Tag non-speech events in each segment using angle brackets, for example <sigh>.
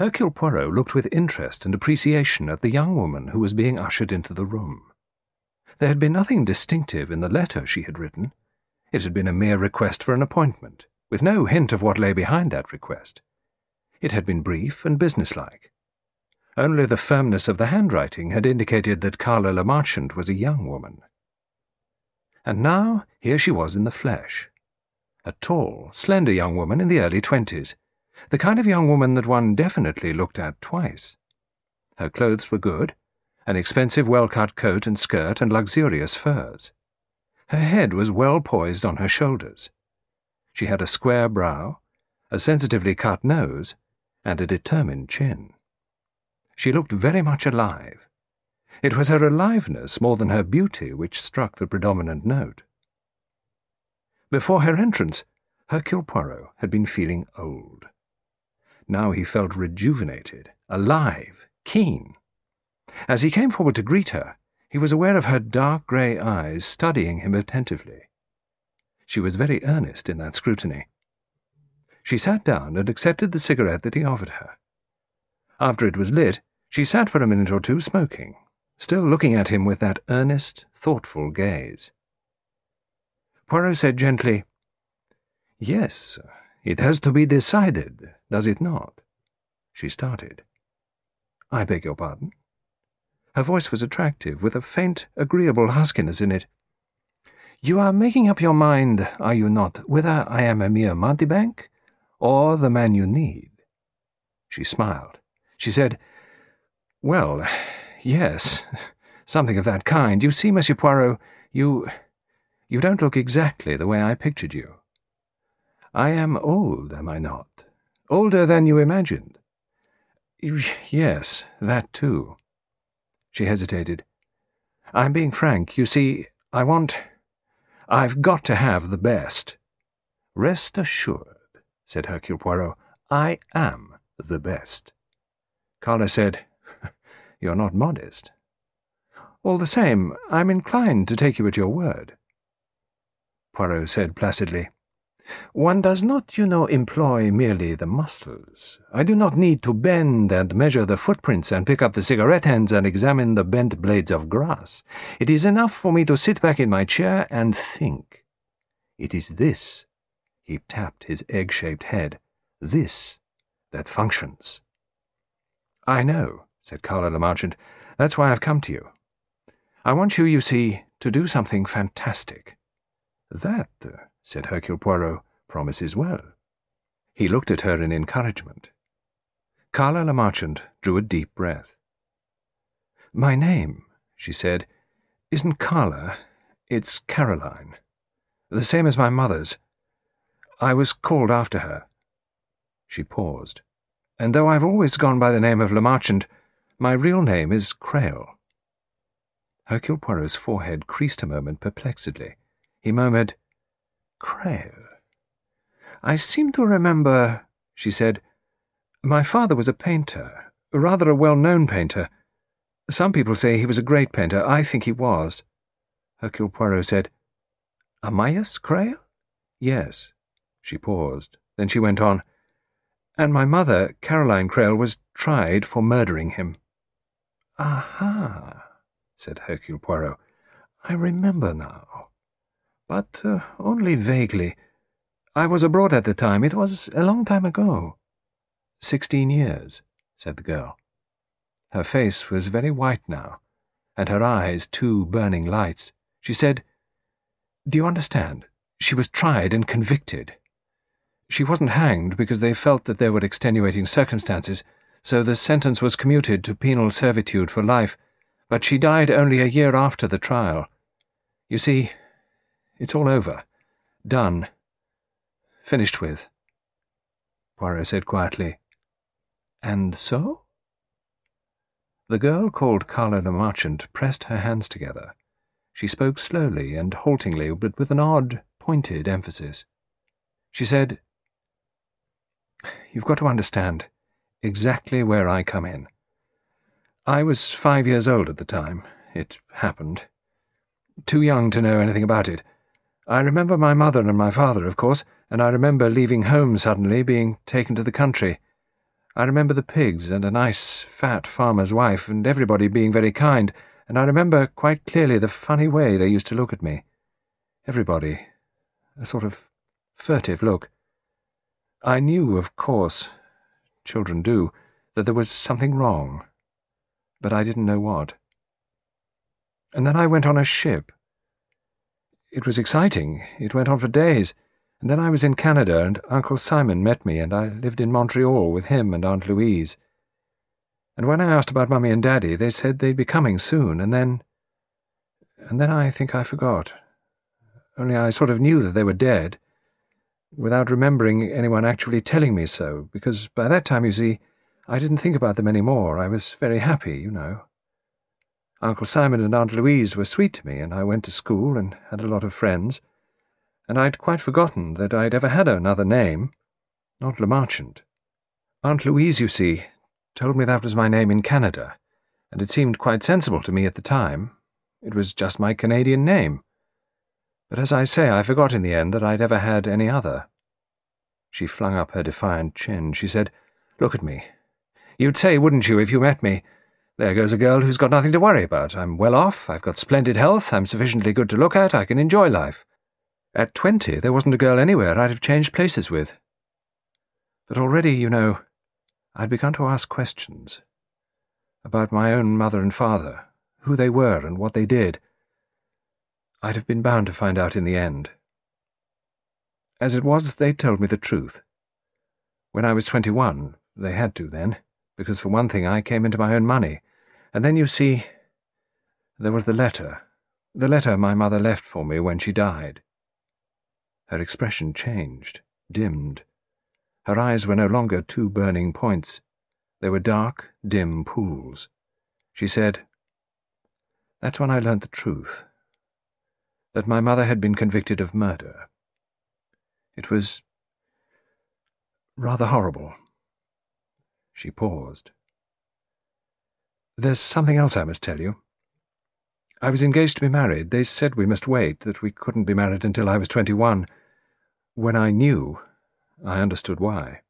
Hercule Poirot looked with interest and appreciation at the young woman who was being ushered into the room. There had been nothing distinctive in the letter she had written. It had been a mere request for an appointment, with no hint of what lay behind that request. It had been brief and businesslike. Only the firmness of the handwriting had indicated that Carla Le Marchant was a young woman. And now here she was in the flesh. A tall, slender young woman in the early twenties, the kind of young woman that one definitely looked at twice. Her clothes were good, an expensive well-cut coat and skirt and luxurious furs. Her head was well poised on her shoulders. She had a square brow, a sensitively cut nose, and a determined chin. She looked very much alive. It was her aliveness more than her beauty which struck the predominant note. Before her entrance, Hercule Poirot had been feeling old. Now he felt rejuvenated, alive, keen. As he came forward to greet her, he was aware of her dark grey eyes studying him attentively. She was very earnest in that scrutiny. She sat down and accepted the cigarette that he offered her. After it was lit, she sat for a minute or two smoking, still looking at him with that earnest, thoughtful gaze. Poirot said gently, Yes, it has to be decided, does it not? She started. I beg your pardon? Her voice was attractive, with a faint, agreeable huskiness in it. You are making up your mind, are you not, whether I am a mere mountebank, or the man you need? She smiled. She said, Well, yes, something of that kind. You see, Monsieur Poirot, you... you don't look exactly the way I pictured you. I am old, am I not? Older than you imagined. Yes, that too. She hesitated. I'm being frank. You see, I want. I've got to have the best. Rest assured, said Hercule Poirot, I am the best. Carla said, <laughs> You're not modest. All the same, I'm inclined to take you at your word. Poirot said placidly, one does not, you know, employ merely the muscles. I do not need to bend and measure the footprints and pick up the cigarette ends and examine the bent blades of grass. It is enough for me to sit back in my chair and think. It is this, he tapped his egg-shaped head, this that functions. I know, said Carla Le Marchant. That's why I've come to you. I want you, you see, to do something fantastic. That, uh, said Hercule Poirot, promises well. He looked at her in encouragement. Carla Le Marchant drew a deep breath. My name, she said, isn't Carla, it's Caroline. The same as my mother's. I was called after her. She paused. And though I've always gone by the name of Le Marchant, my real name is Crale. Hercule Poirot's forehead creased a moment perplexedly. He murmured, Crale. I seem to remember, she said, my father was a painter, rather a well-known painter. Some people say he was a great painter. I think he was. Hercule Poirot said, Amyas Crale? Yes. She paused. Then she went on, and my mother, Caroline Crale, was tried for murdering him. Aha, said Hercule Poirot. I remember now but uh, only vaguely. I was abroad at the time. It was a long time ago. Sixteen years, said the girl. Her face was very white now, and her eyes two burning lights. She said, Do you understand? She was tried and convicted. She wasn't hanged because they felt that there were extenuating circumstances, so the sentence was commuted to penal servitude for life, but she died only a year after the trial. You see, it's all over. Done. Finished with. Poirot said quietly. And so? The girl called Carla Le Marchant pressed her hands together. She spoke slowly and haltingly, but with an odd, pointed emphasis. She said, You've got to understand exactly where I come in. I was five years old at the time. It happened. Too young to know anything about it. I remember my mother and my father, of course, and I remember leaving home suddenly, being taken to the country. I remember the pigs and a nice, fat farmer's wife and everybody being very kind, and I remember quite clearly the funny way they used to look at me. Everybody. A sort of furtive look. I knew, of course, children do, that there was something wrong, but I didn't know what. And then I went on a ship. It was exciting. It went on for days. And then I was in Canada, and Uncle Simon met me, and I lived in Montreal with him and Aunt Louise. And when I asked about Mummy and Daddy, they said they'd be coming soon, and then... And then I think I forgot. Only I sort of knew that they were dead, without remembering anyone actually telling me so, because by that time, you see, I didn't think about them any more. I was very happy, you know. Uncle Simon and Aunt Louise were sweet to me, and I went to school and had a lot of friends and I'd quite forgotten that I'd ever had another name, not Le Marchant. Aunt Louise, you see, told me that was my name in Canada, and it seemed quite sensible to me at the time. It was just my Canadian name. But as I say, I forgot in the end that I'd ever had any other. She flung up her defiant chin. She said, Look at me. You'd say, wouldn't you, if you met me, there goes a girl who's got nothing to worry about. I'm well off, I've got splendid health, I'm sufficiently good to look at, I can enjoy life. At twenty, there wasn't a girl anywhere I'd have changed places with. But already, you know, I'd begun to ask questions about my own mother and father, who they were and what they did. I'd have been bound to find out in the end. As it was, they told me the truth. When I was twenty-one, they had to then, because for one thing I came into my own money, and then, you see, there was the letter, the letter my mother left for me when she died. Her expression changed, dimmed. Her eyes were no longer two burning points. They were dark, dim pools. She said, That's when I learnt the truth. That my mother had been convicted of murder. It was rather horrible. She paused. There's something else I must tell you. I was engaged to be married. They said we must wait, that we couldn't be married until I was twenty-one. When I knew, I understood why.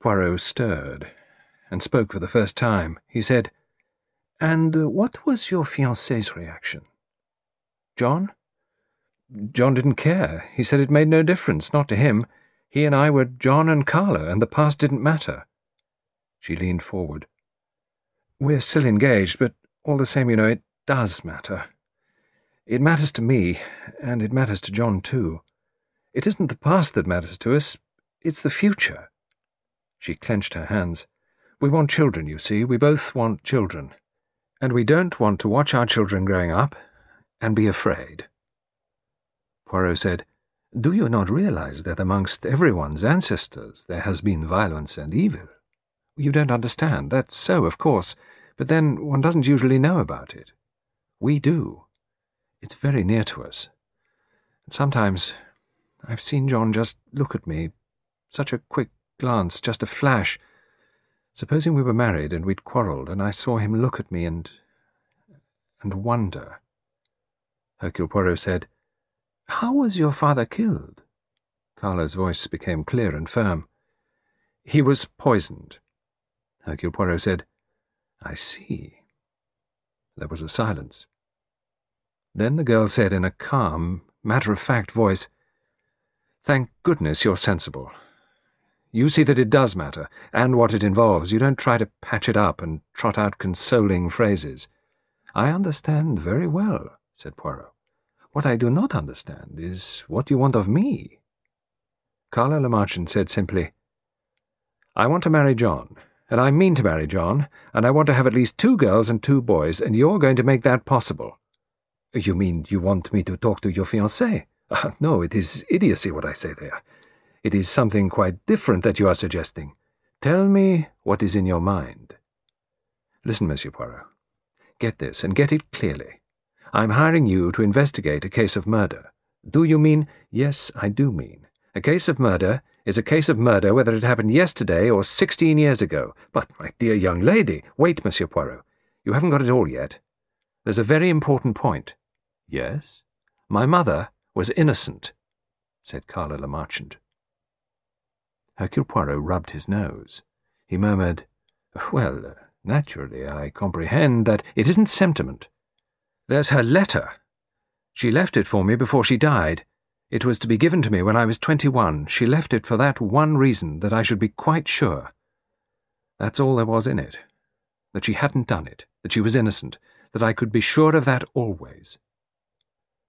Poirot stirred and spoke for the first time. He said, And uh, what was your fiancé's reaction? John? John didn't care. He said it made no difference, not to him. He and I were John and Carla, and the past didn't matter. She leaned forward. We're still engaged, but all the same, you know, it does matter. It matters to me, and it matters to John, too. It isn't the past that matters to us, it's the future. She clenched her hands. We want children, you see. We both want children. And we don't want to watch our children growing up and be afraid. Poirot said, Do you not realize that amongst everyone's ancestors there has been violence and evil? You don't understand. That's so, of course, but then one doesn't usually know about it. We do. It's very near to us. And sometimes I've seen John just look at me. Such a quick glance, just a flash. Supposing we were married and we'd quarrelled, and I saw him look at me and. and wonder. Hercule Poirot said, How was your father killed? Carla's voice became clear and firm. He was poisoned. Hercule Poirot said, I see. There was a silence. Then the girl said in a calm, matter-of-fact voice, Thank goodness you're sensible. You see that it does matter, and what it involves. You don't try to patch it up and trot out consoling phrases. I understand very well, said Poirot. What I do not understand is what you want of me. Carla Le Marchant said simply, I want to marry John, and I mean to marry John, and I want to have at least two girls and two boys, and you're going to make that possible. You mean you want me to talk to your fiancée? Uh, <laughs> no, it is idiocy what I say there. It is something quite different that you are suggesting. Tell me what is in your mind. Listen, Monsieur Poirot. Get this, and get it clearly. I'm hiring you to investigate a case of murder. Do you mean? Yes, I do mean. A case of murder is a case of murder whether it happened yesterday or sixteen years ago. But, my dear young lady, wait, Monsieur Poirot. You haven't got it all yet. There's a very important point. Yes? My mother was innocent, said Carla Le Marchant. Hercule Poirot rubbed his nose. He murmured, Well, naturally, I comprehend that it isn't sentiment. There's her letter. She left it for me before she died. It was to be given to me when I was twenty-one. She left it for that one reason, that I should be quite sure. That's all there was in it. That she hadn't done it, that she was innocent, that I could be sure of that always.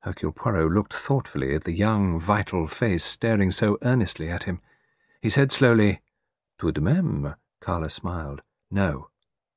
Hercule Poirot looked thoughtfully at the young, vital face staring so earnestly at him. He said slowly, Tout de même. Carla smiled. No.